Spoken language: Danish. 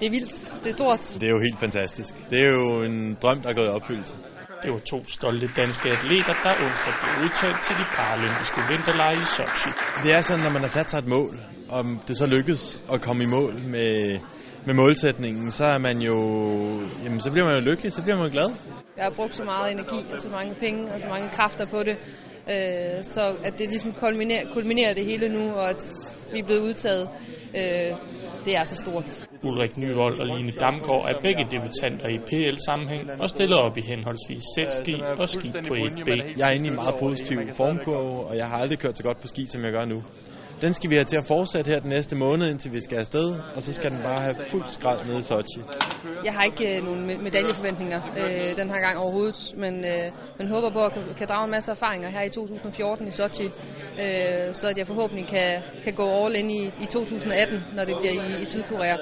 Det er vildt. Det er stort. Det er jo helt fantastisk. Det er jo en drøm, der er gået i opfyldelse. Det var to stolte danske atleter, der onsdag blev udtaget til de paralympiske vinterlege i Sochi. Det er sådan, når man har sat sig et mål, om det så lykkes at komme i mål med, med målsætningen, så er man jo, jamen, så bliver man jo lykkelig, så bliver man jo glad. Jeg har brugt så meget energi og så mange penge og så mange kræfter på det, øh, så at det ligesom kulminerer, kulminerer det hele nu, og at vi er blevet udtaget, øh, det er så stort. Ulrik Nyvold og Line Damgaard er begge debutanter i PL-sammenhæng og stiller op i henholdsvis ski og ski på 1B. Jeg er inde i en meget positiv formkurve, og jeg har aldrig kørt så godt på ski, som jeg gør nu. Den skal vi have til at fortsætte her den næste måned, indtil vi skal afsted, og så skal den bare have fuld skrald nede i Sochi. Jeg har ikke øh, nogen medaljeforventninger øh, den her gang overhovedet, men, øh, men håber på at kan, kan drage en masse erfaringer her i 2014 i Sochi, øh, så at jeg forhåbentlig kan, kan gå all in i, i 2018, når det bliver i, i Sydkorea.